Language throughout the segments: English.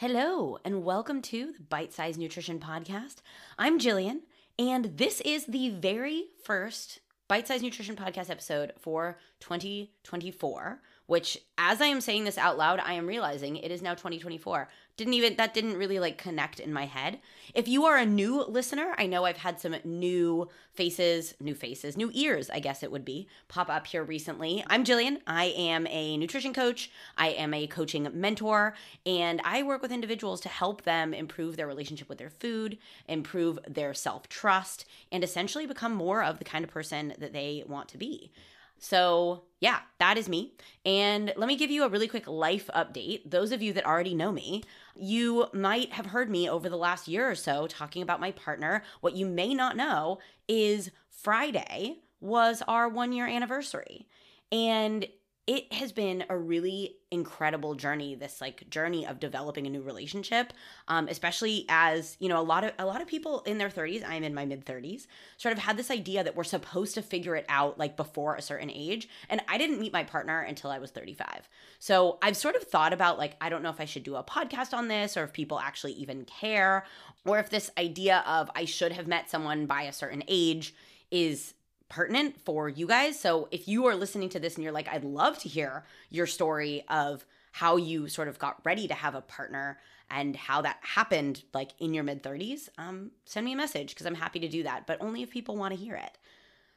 Hello, and welcome to the Bite Size Nutrition Podcast. I'm Jillian, and this is the very first Bite Size Nutrition Podcast episode for 2024 which as I am saying this out loud, I am realizing it is now 2024. Didn't even that didn't really like connect in my head. If you are a new listener, I know I've had some new faces, new faces, new ears, I guess it would be, pop up here recently. I'm Jillian. I am a nutrition coach. I am a coaching mentor, and I work with individuals to help them improve their relationship with their food, improve their self-trust, and essentially become more of the kind of person that they want to be. So, yeah, that is me. And let me give you a really quick life update. Those of you that already know me, you might have heard me over the last year or so talking about my partner. What you may not know is Friday was our one year anniversary. And it has been a really incredible journey this like journey of developing a new relationship um, especially as you know a lot of a lot of people in their 30s i'm in my mid 30s sort of had this idea that we're supposed to figure it out like before a certain age and i didn't meet my partner until i was 35 so i've sort of thought about like i don't know if i should do a podcast on this or if people actually even care or if this idea of i should have met someone by a certain age is pertinent for you guys. So if you are listening to this and you're like, I'd love to hear your story of how you sort of got ready to have a partner and how that happened like in your mid 30s, um, send me a message because I'm happy to do that, but only if people want to hear it.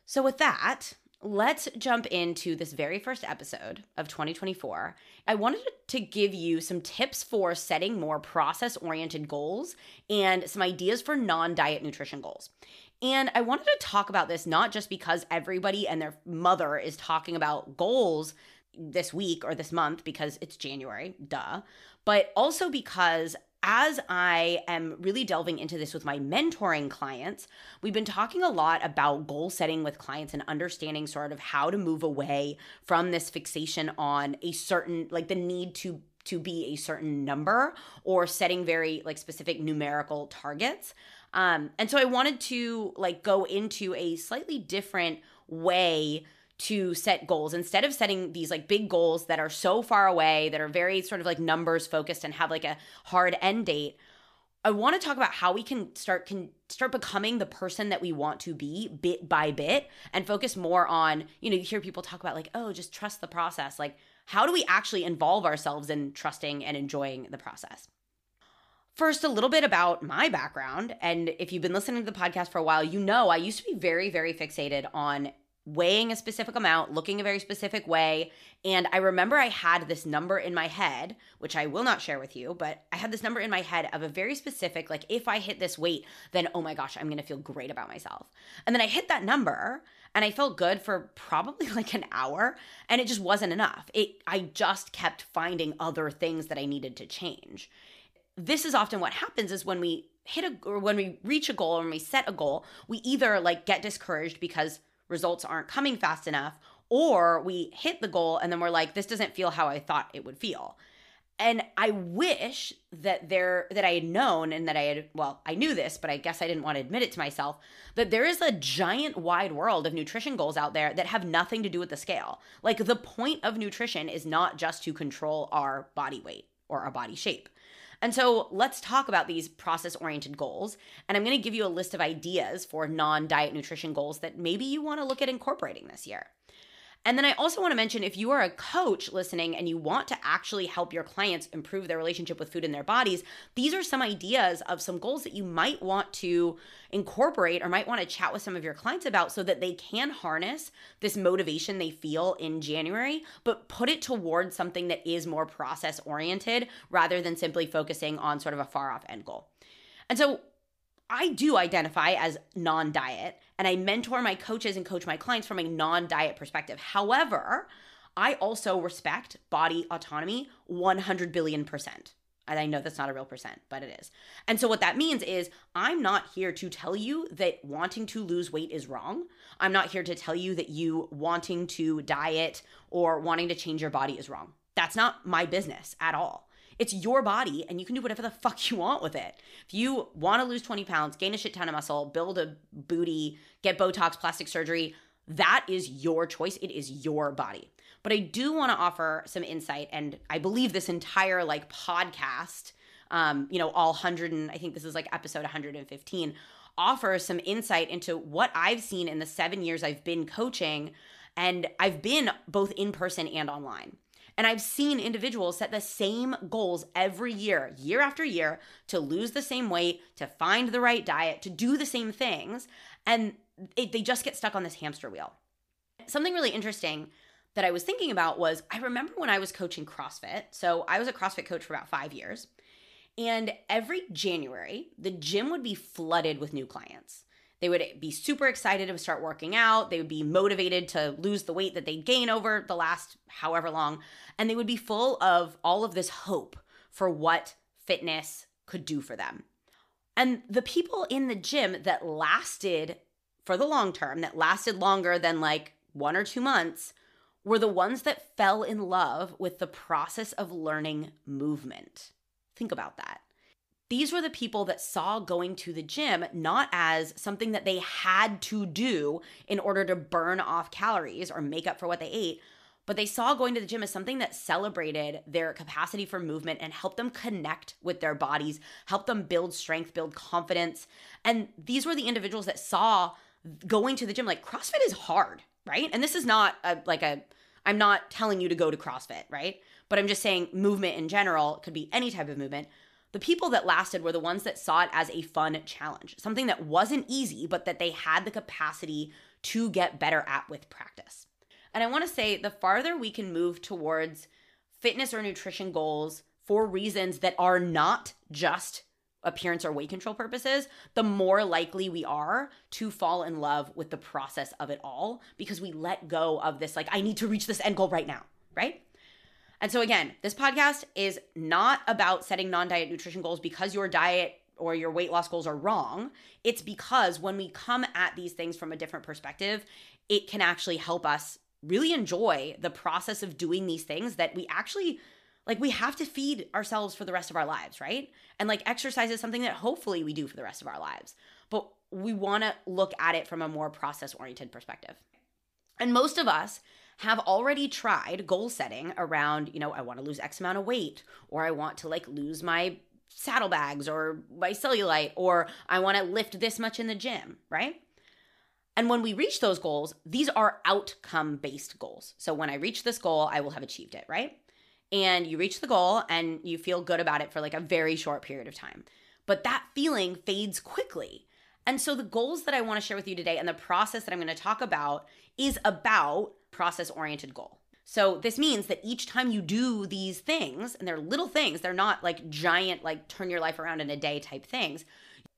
So with that, let's jump into this very first episode of 2024. I wanted to give you some tips for setting more process oriented goals and some ideas for non diet nutrition goals. And I wanted to talk about this not just because everybody and their mother is talking about goals this week or this month because it's January, duh, but also because as I am really delving into this with my mentoring clients, we've been talking a lot about goal setting with clients and understanding sort of how to move away from this fixation on a certain, like the need to to be a certain number or setting very like specific numerical targets um, and so I wanted to like go into a slightly different way to set goals. Instead of setting these like big goals that are so far away that are very sort of like numbers focused and have like a hard end date i want to talk about how we can start can start becoming the person that we want to be bit by bit and focus more on you know you hear people talk about like oh just trust the process. Like how do we actually involve ourselves in trusting and enjoying the process First, a little bit about my background. And if you've been listening to the podcast for a while, you know I used to be very, very fixated on weighing a specific amount, looking a very specific way. And I remember I had this number in my head, which I will not share with you, but I had this number in my head of a very specific, like, if I hit this weight, then oh my gosh, I'm gonna feel great about myself. And then I hit that number and I felt good for probably like an hour and it just wasn't enough. It I just kept finding other things that I needed to change this is often what happens is when we hit a or when we reach a goal or when we set a goal, we either like get discouraged because results aren't coming fast enough or we hit the goal and then we're like this doesn't feel how I thought it would feel. And I wish that there that I had known and that I had well, I knew this, but I guess I didn't want to admit it to myself that there is a giant wide world of nutrition goals out there that have nothing to do with the scale. Like the point of nutrition is not just to control our body weight or our body shape. And so let's talk about these process oriented goals. And I'm going to give you a list of ideas for non diet nutrition goals that maybe you want to look at incorporating this year. And then I also want to mention if you are a coach listening and you want to actually help your clients improve their relationship with food in their bodies, these are some ideas of some goals that you might want to incorporate or might want to chat with some of your clients about so that they can harness this motivation they feel in January, but put it towards something that is more process oriented rather than simply focusing on sort of a far off end goal. And so I do identify as non diet and I mentor my coaches and coach my clients from a non diet perspective. However, I also respect body autonomy 100 billion percent. And I know that's not a real percent, but it is. And so what that means is I'm not here to tell you that wanting to lose weight is wrong. I'm not here to tell you that you wanting to diet or wanting to change your body is wrong. That's not my business at all. It's your body and you can do whatever the fuck you want with it. If you want to lose 20 pounds, gain a shit ton of muscle, build a booty, get Botox, plastic surgery, that is your choice. It is your body. But I do want to offer some insight and I believe this entire like podcast um, you know, all 100 and I think this is like episode 115, offers some insight into what I've seen in the seven years I've been coaching. And I've been both in person and online. And I've seen individuals set the same goals every year, year after year, to lose the same weight, to find the right diet, to do the same things. And it, they just get stuck on this hamster wheel. Something really interesting that I was thinking about was I remember when I was coaching CrossFit. So I was a CrossFit coach for about five years. And every January, the gym would be flooded with new clients. They would be super excited to start working out. They would be motivated to lose the weight that they'd gain over the last however long. And they would be full of all of this hope for what fitness could do for them. And the people in the gym that lasted for the long term, that lasted longer than like one or two months, were the ones that fell in love with the process of learning movement. Think about that. These were the people that saw going to the gym not as something that they had to do in order to burn off calories or make up for what they ate, but they saw going to the gym as something that celebrated their capacity for movement and helped them connect with their bodies, helped them build strength, build confidence. And these were the individuals that saw going to the gym like CrossFit is hard, right? And this is not a, like a I'm not telling you to go to CrossFit, right? But I'm just saying movement in general could be any type of movement. The people that lasted were the ones that saw it as a fun challenge, something that wasn't easy, but that they had the capacity to get better at with practice. And I want to say the farther we can move towards fitness or nutrition goals for reasons that are not just appearance or weight control purposes, the more likely we are to fall in love with the process of it all because we let go of this, like, I need to reach this end goal right now, right? And so, again, this podcast is not about setting non diet nutrition goals because your diet or your weight loss goals are wrong. It's because when we come at these things from a different perspective, it can actually help us really enjoy the process of doing these things that we actually like we have to feed ourselves for the rest of our lives, right? And like exercise is something that hopefully we do for the rest of our lives. But we want to look at it from a more process oriented perspective. And most of us have already tried goal setting around, you know, I want to lose X amount of weight, or I want to like lose my saddlebags or my cellulite, or I want to lift this much in the gym, right? And when we reach those goals, these are outcome based goals. So when I reach this goal, I will have achieved it, right? And you reach the goal and you feel good about it for like a very short period of time. But that feeling fades quickly. And so the goals that I want to share with you today and the process that I'm going to talk about is about process oriented goal. So this means that each time you do these things, and they're little things, they're not like giant, like turn your life around in a day type things,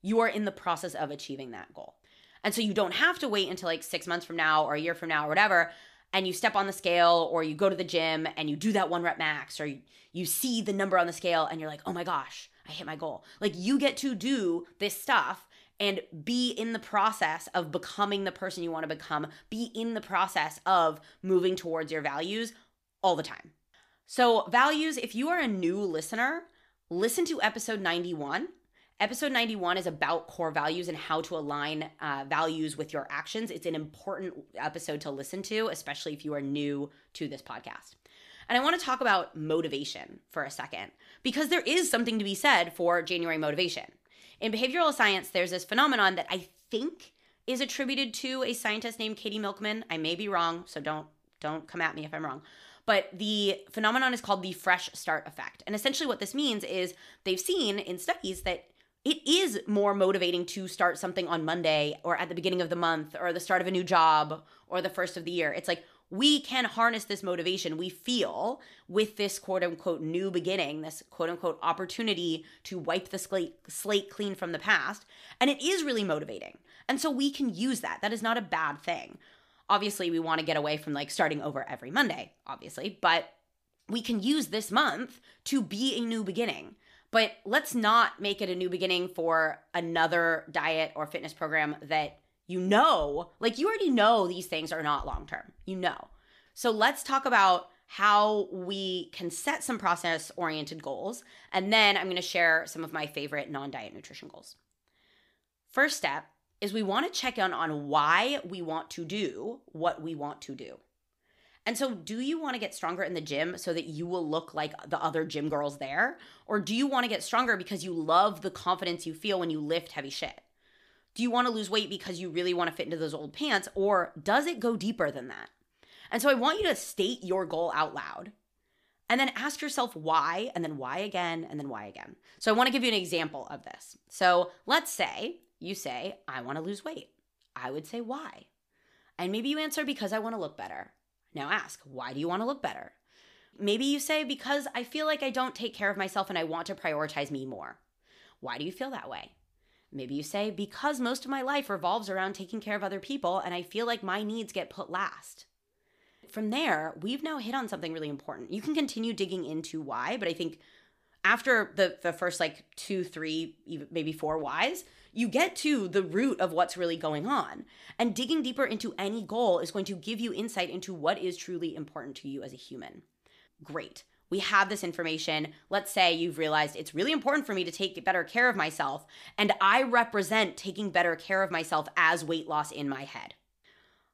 you are in the process of achieving that goal. And so you don't have to wait until like six months from now or a year from now or whatever, and you step on the scale or you go to the gym and you do that one rep max or you, you see the number on the scale and you're like, oh my gosh, I hit my goal. Like you get to do this stuff and be in the process of becoming the person you want to become, be in the process of moving towards your values all the time. So, values, if you are a new listener, listen to episode 91 Episode 91 is about core values and how to align uh, values with your actions. It's an important episode to listen to, especially if you are new to this podcast. And I want to talk about motivation for a second, because there is something to be said for January motivation. In behavioral science, there's this phenomenon that I think is attributed to a scientist named Katie Milkman. I may be wrong, so don't don't come at me if I'm wrong. But the phenomenon is called the fresh start effect. And essentially what this means is they've seen in studies that it is more motivating to start something on Monday or at the beginning of the month or the start of a new job or the first of the year. It's like we can harness this motivation we feel with this quote unquote new beginning, this quote unquote opportunity to wipe the slate, slate clean from the past. And it is really motivating. And so we can use that. That is not a bad thing. Obviously, we want to get away from like starting over every Monday, obviously, but we can use this month to be a new beginning but let's not make it a new beginning for another diet or fitness program that you know, like you already know these things are not long term. You know. So let's talk about how we can set some process oriented goals. And then I'm going to share some of my favorite non diet nutrition goals. First step is we want to check in on why we want to do what we want to do. And so, do you want to get stronger in the gym so that you will look like the other gym girls there? Or do you want to get stronger because you love the confidence you feel when you lift heavy shit? Do you want to lose weight because you really want to fit into those old pants? Or does it go deeper than that? And so, I want you to state your goal out loud and then ask yourself why, and then why again, and then why again. So, I want to give you an example of this. So, let's say you say, I want to lose weight. I would say, why? And maybe you answer, because I want to look better. Now ask, why do you want to look better? Maybe you say, because I feel like I don't take care of myself and I want to prioritize me more. Why do you feel that way? Maybe you say, because most of my life revolves around taking care of other people and I feel like my needs get put last. From there, we've now hit on something really important. You can continue digging into why, but I think after the, the first like two, three, maybe four whys, you get to the root of what's really going on. And digging deeper into any goal is going to give you insight into what is truly important to you as a human. Great. We have this information. Let's say you've realized it's really important for me to take better care of myself, and I represent taking better care of myself as weight loss in my head.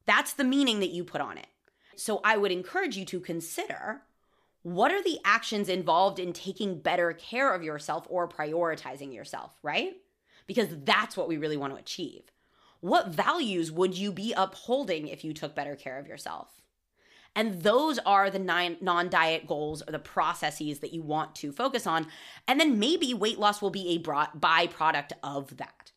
That's the meaning that you put on it. So I would encourage you to consider what are the actions involved in taking better care of yourself or prioritizing yourself, right? because that's what we really want to achieve. What values would you be upholding if you took better care of yourself? And those are the nine non-diet goals or the processes that you want to focus on. And then maybe weight loss will be a byproduct of that.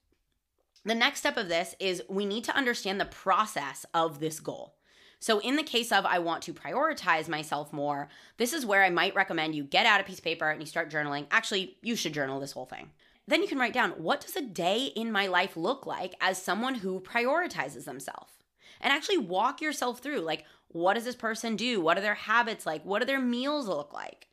The next step of this is we need to understand the process of this goal. So, in the case of I want to prioritize myself more, this is where I might recommend you get out a piece of paper and you start journaling. Actually, you should journal this whole thing. Then you can write down what does a day in my life look like as someone who prioritizes themselves? And actually walk yourself through like what does this person do? What are their habits like? What do their meals look like?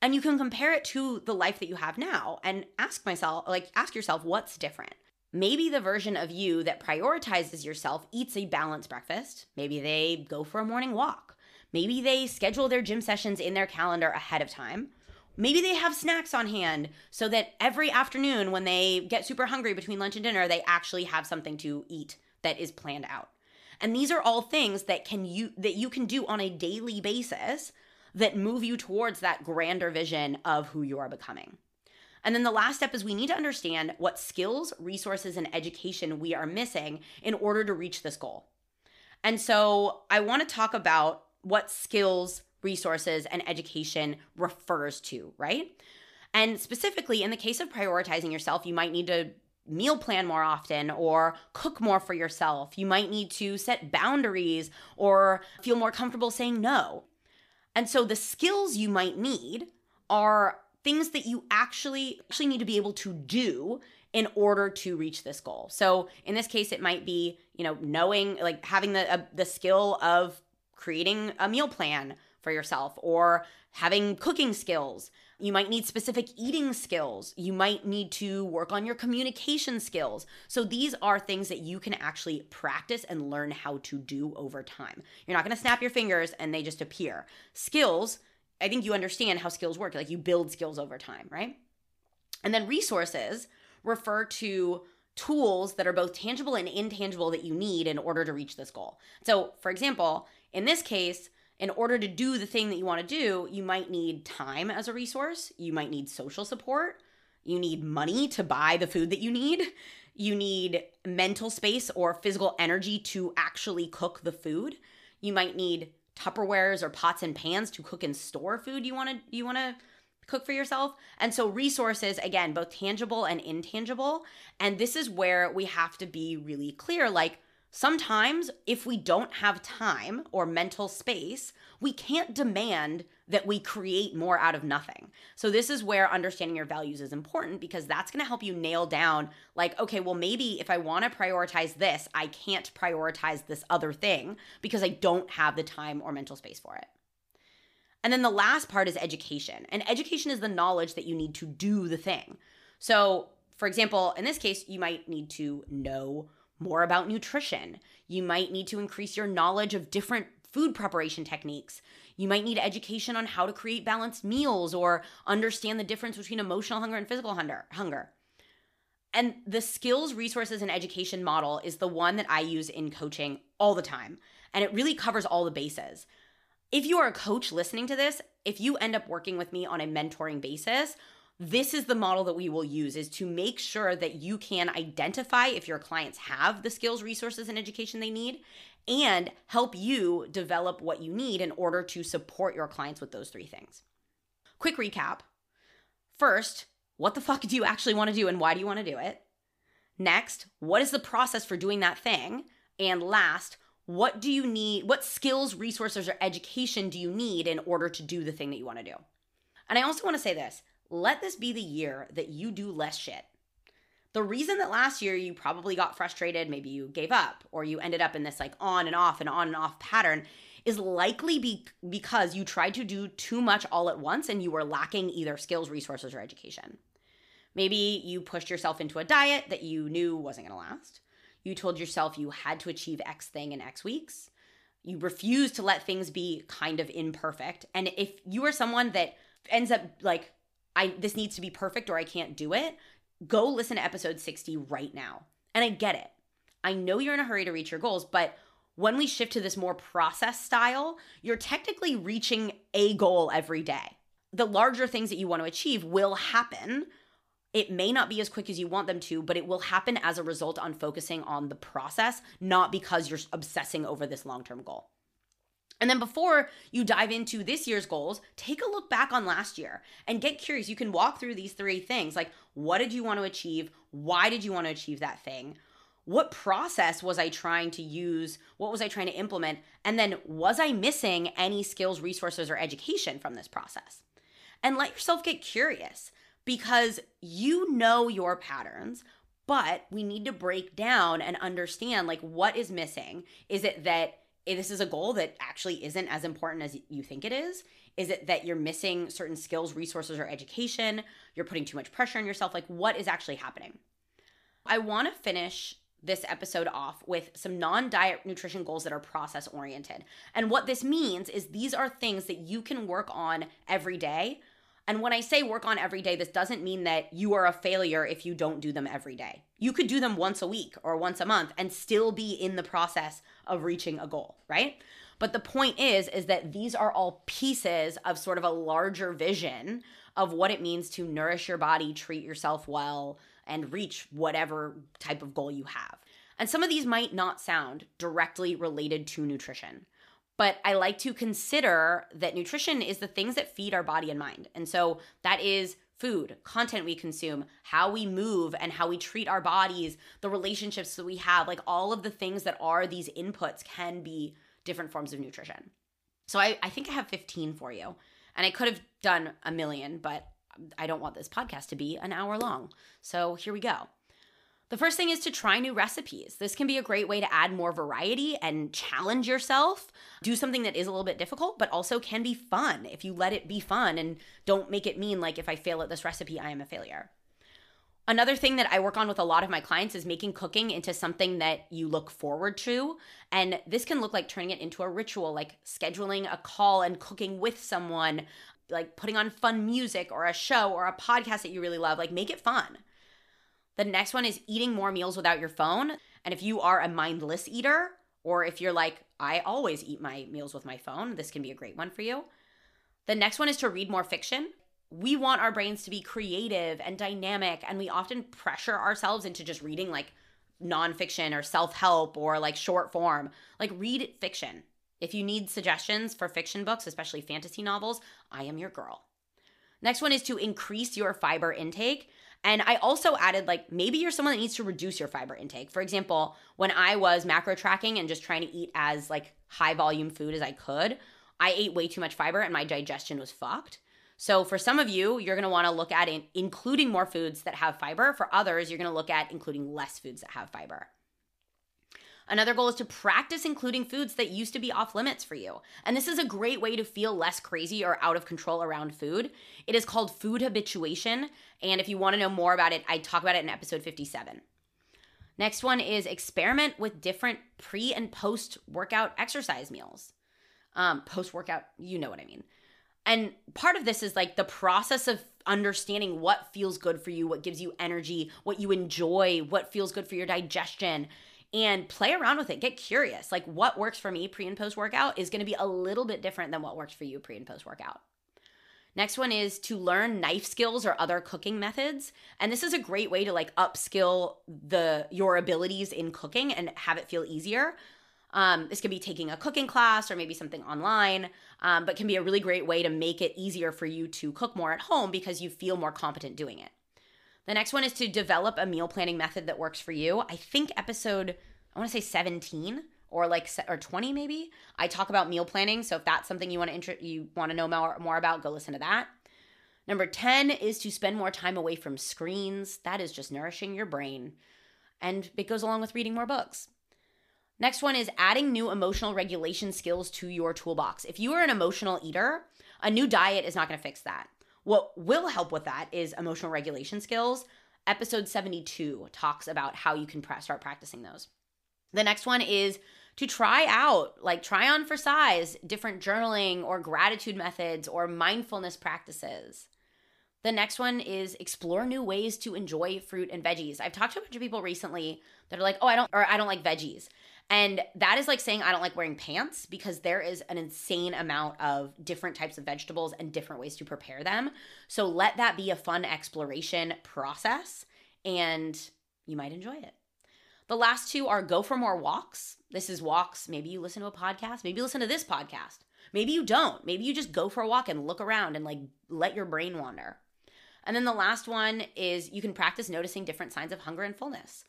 And you can compare it to the life that you have now and ask myself like ask yourself what's different. Maybe the version of you that prioritizes yourself eats a balanced breakfast. Maybe they go for a morning walk. Maybe they schedule their gym sessions in their calendar ahead of time. Maybe they have snacks on hand so that every afternoon when they get super hungry between lunch and dinner, they actually have something to eat that is planned out. And these are all things that can you that you can do on a daily basis that move you towards that grander vision of who you are becoming. And then the last step is we need to understand what skills, resources, and education we are missing in order to reach this goal. And so I want to talk about what skills, resources, and education refers to, right? And specifically, in the case of prioritizing yourself, you might need to meal plan more often or cook more for yourself. You might need to set boundaries or feel more comfortable saying no. And so the skills you might need are things that you actually actually need to be able to do in order to reach this goal. So in this case it might be, you know, knowing like having the uh, the skill of creating a meal plan for yourself or having cooking skills. You might need specific eating skills. You might need to work on your communication skills. So, these are things that you can actually practice and learn how to do over time. You're not gonna snap your fingers and they just appear. Skills, I think you understand how skills work. Like you build skills over time, right? And then resources refer to tools that are both tangible and intangible that you need in order to reach this goal. So, for example, in this case, in order to do the thing that you want to do, you might need time as a resource. You might need social support. You need money to buy the food that you need. You need mental space or physical energy to actually cook the food. You might need Tupperwares or pots and pans to cook and store food you want to you want to cook for yourself. And so resources again, both tangible and intangible. And this is where we have to be really clear like Sometimes, if we don't have time or mental space, we can't demand that we create more out of nothing. So, this is where understanding your values is important because that's gonna help you nail down, like, okay, well, maybe if I wanna prioritize this, I can't prioritize this other thing because I don't have the time or mental space for it. And then the last part is education. And education is the knowledge that you need to do the thing. So, for example, in this case, you might need to know more about nutrition. You might need to increase your knowledge of different food preparation techniques. You might need education on how to create balanced meals or understand the difference between emotional hunger and physical hunger. And the skills, resources, and education model is the one that I use in coaching all the time. And it really covers all the bases. If you are a coach listening to this, if you end up working with me on a mentoring basis, this is the model that we will use is to make sure that you can identify if your clients have the skills, resources, and education they need and help you develop what you need in order to support your clients with those three things. Quick recap. First, what the fuck do you actually want to do and why do you want to do it? Next, what is the process for doing that thing? And last, what do you need? What skills, resources, or education do you need in order to do the thing that you want to do? And I also want to say this let this be the year that you do less shit. The reason that last year you probably got frustrated, maybe you gave up, or you ended up in this like on and off and on and off pattern is likely be- because you tried to do too much all at once and you were lacking either skills, resources, or education. Maybe you pushed yourself into a diet that you knew wasn't going to last. You told yourself you had to achieve X thing in X weeks. You refused to let things be kind of imperfect. And if you are someone that ends up like, I this needs to be perfect or I can't do it, go listen to episode 60 right now. And I get it. I know you're in a hurry to reach your goals, but when we shift to this more process style, you're technically reaching a goal every day. The larger things that you want to achieve will happen. It may not be as quick as you want them to, but it will happen as a result on focusing on the process, not because you're obsessing over this long term goal. And then before you dive into this year's goals, take a look back on last year and get curious. You can walk through these three things like, what did you want to achieve? Why did you want to achieve that thing? what process was I trying to use? What was I trying to implement? And then was I missing any skills, resources, or education from this process? And let yourself get curious because you know your patterns, but we need to break down and understand like what is missing. Is it that this is a goal that actually isn't as important as you think it is? Is it that you're missing certain skills, resources, or education? You're putting too much pressure on yourself? Like, what is actually happening? I want to finish this episode off with some non diet nutrition goals that are process oriented. And what this means is these are things that you can work on every day. And when I say work on every day, this doesn't mean that you are a failure if you don't do them every day. You could do them once a week or once a month and still be in the process of reaching a goal, right? But the point is is that these are all pieces of sort of a larger vision of what it means to nourish your body, treat yourself well, and reach whatever type of goal you have. And some of these might not sound directly related to nutrition, but I like to consider that nutrition is the things that feed our body and mind. And so that is food, content we consume, how we move, and how we treat our bodies, the relationships that we have, like all of the things that are these inputs can be different forms of nutrition. So I, I think I have 15 for you. And I could have done a million, but I don't want this podcast to be an hour long. So here we go. The first thing is to try new recipes. This can be a great way to add more variety and challenge yourself. Do something that is a little bit difficult, but also can be fun if you let it be fun and don't make it mean like if I fail at this recipe, I am a failure. Another thing that I work on with a lot of my clients is making cooking into something that you look forward to. And this can look like turning it into a ritual, like scheduling a call and cooking with someone, like putting on fun music or a show or a podcast that you really love. Like make it fun. The next one is eating more meals without your phone. And if you are a mindless eater, or if you're like, I always eat my meals with my phone, this can be a great one for you. The next one is to read more fiction. We want our brains to be creative and dynamic, and we often pressure ourselves into just reading like nonfiction or self help or like short form. Like, read fiction. If you need suggestions for fiction books, especially fantasy novels, I am your girl. Next one is to increase your fiber intake. And I also added like maybe you're someone that needs to reduce your fiber intake. For example, when I was macro tracking and just trying to eat as like high volume food as I could, I ate way too much fiber and my digestion was fucked. So for some of you, you're going to want to look at in, including more foods that have fiber. For others, you're going to look at including less foods that have fiber. Another goal is to practice including foods that used to be off limits for you. And this is a great way to feel less crazy or out of control around food. It is called food habituation. And if you want to know more about it, I talk about it in episode 57. Next one is experiment with different pre and post workout exercise meals. Um, post workout, you know what I mean. And part of this is like the process of understanding what feels good for you, what gives you energy, what you enjoy, what feels good for your digestion and play around with it. Get curious. Like what works for me pre and post workout is going to be a little bit different than what works for you pre and post workout. Next one is to learn knife skills or other cooking methods. And this is a great way to like upskill the your abilities in cooking and have it feel easier. Um, this could be taking a cooking class or maybe something online, um, but can be a really great way to make it easier for you to cook more at home because you feel more competent doing it. The next one is to develop a meal planning method that works for you. I think episode, I want to say 17 or like or 20 maybe. I talk about meal planning, so if that's something you want to inter- you want to know more, more about, go listen to that. Number 10 is to spend more time away from screens. That is just nourishing your brain. And it goes along with reading more books. Next one is adding new emotional regulation skills to your toolbox. If you are an emotional eater, a new diet is not going to fix that. What will help with that is emotional regulation skills. Episode 72 talks about how you can start practicing those. The next one is to try out, like try on for size, different journaling or gratitude methods or mindfulness practices. The next one is explore new ways to enjoy fruit and veggies. I've talked to a bunch of people recently that are like, "Oh, I don't or I don't like veggies." And that is like saying I don't like wearing pants because there is an insane amount of different types of vegetables and different ways to prepare them. So let that be a fun exploration process and you might enjoy it. The last two are go for more walks. This is walks. Maybe you listen to a podcast, maybe listen to this podcast. Maybe you don't. Maybe you just go for a walk and look around and like let your brain wander. And then the last one is you can practice noticing different signs of hunger and fullness.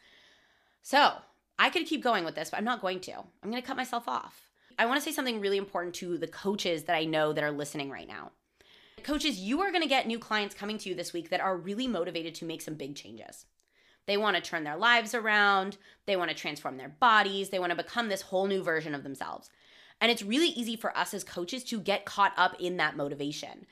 So, I could keep going with this, but I'm not going to. I'm going to cut myself off. I want to say something really important to the coaches that I know that are listening right now. Coaches, you are going to get new clients coming to you this week that are really motivated to make some big changes. They want to turn their lives around, they want to transform their bodies, they want to become this whole new version of themselves. And it's really easy for us as coaches to get caught up in that motivation.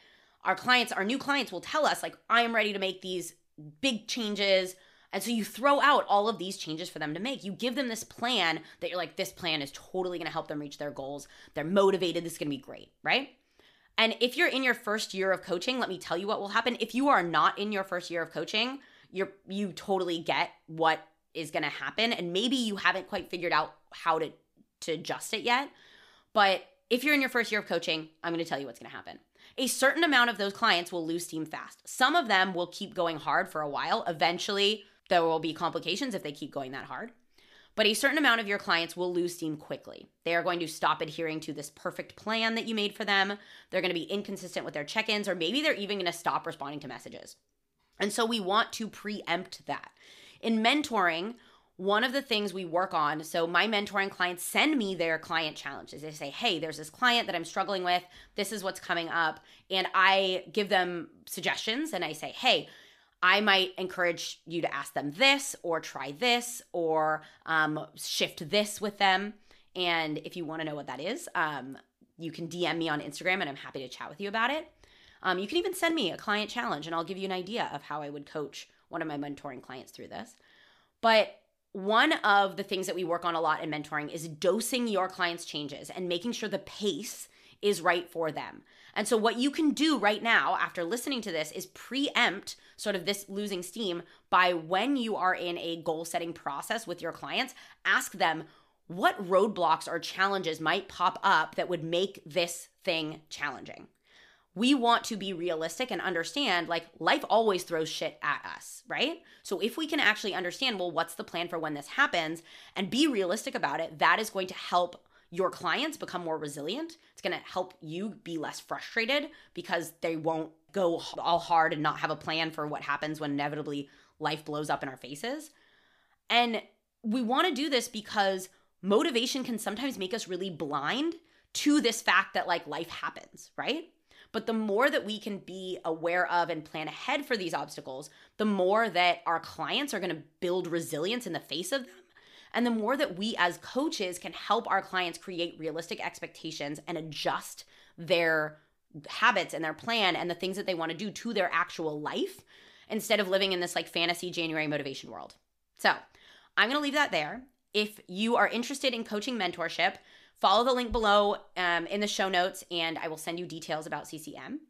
Our clients, our new clients will tell us, like, I am ready to make these big changes. And so you throw out all of these changes for them to make. You give them this plan that you're like, this plan is totally to help them reach their goals. They're motivated. This is to be great, right? And if you're in your first year of coaching, let me tell you what will happen. If you are not in your first year of coaching, you're you totally get what is going to happen and maybe you haven't quite figured out how to to adjust it yet. But if you're in your first year of coaching, I'm going to tell you what's going to happen a certain amount of those clients will lose steam fast. Some of them will keep going hard for a while. Eventually, there will be complications if they keep going that hard. But a certain amount of your clients will lose steam quickly. They are going to stop adhering to this perfect plan that you made for them. They're going to be inconsistent with their check ins, or maybe they're even going to stop responding to messages. And so we want to preempt that. In mentoring, one of the things we work on so my mentoring clients send me their client challenges they say hey there's this client that i'm struggling with this is what's coming up and i give them suggestions and i say hey i might encourage you to ask them this or try this or um, shift this with them. And if you want to know what that is um, you can dm me on instagram and i'm happy to chat with you about it. Um, you can even send me a client challenge and i'll give you an idea of how i would coach one of my mentoring clients through this. But one of the things that we work on a lot in mentoring is dosing your clients' changes and making sure the pace is right for them. And so, what you can do right now after listening to this is preempt sort of this losing steam by when you are in a goal setting process with your clients, ask them what roadblocks or challenges might pop up that would make this thing challenging we want to be realistic and understand like life always throws shit at us, right? So if we can actually understand, well, what's the plan for when this happens and be realistic about it, that is going to help your clients become more resilient. It's going to help you be less frustrated because they won't go all hard and not have a plan for what happens when inevitably life blows up in our faces. And we want to do this because motivation can sometimes make us really blind to this fact that like life happens, right? But the more that we can be aware of and plan ahead for these obstacles, the more that our clients are going to build resilience in the face of them. And the more that we as coaches can help our clients create realistic expectations and adjust their habits and their plan and the things that they want to do to their actual life instead of living in this like fantasy January motivation world. So, I'm going to leave that there. If you are interested in coaching mentorship, Follow the link below um, in the show notes, and I will send you details about CCM.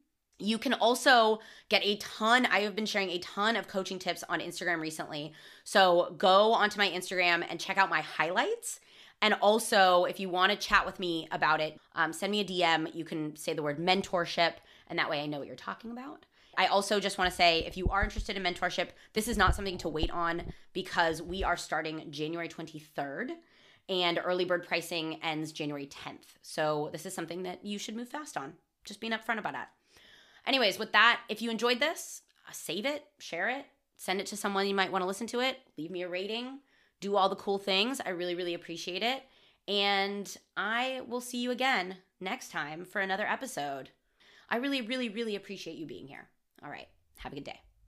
You can also get a ton. I have been sharing a ton of coaching tips on Instagram recently. So go onto my Instagram and check out my highlights. And also, if you want to chat with me about it, um, send me a DM. You can say the word mentorship, and that way I know what you're talking about. I also just want to say if you are interested in mentorship, this is not something to wait on because we are starting January 23rd and early bird pricing ends January 10th. So this is something that you should move fast on. Just being upfront about that. Anyways, with that, if you enjoyed this, uh, save it, share it, send it to someone you might want to listen to it, leave me a rating, do all the cool things. I really, really appreciate it. And I will see you again next time for another episode. I really, really, really appreciate you being here. All right. Have a good day.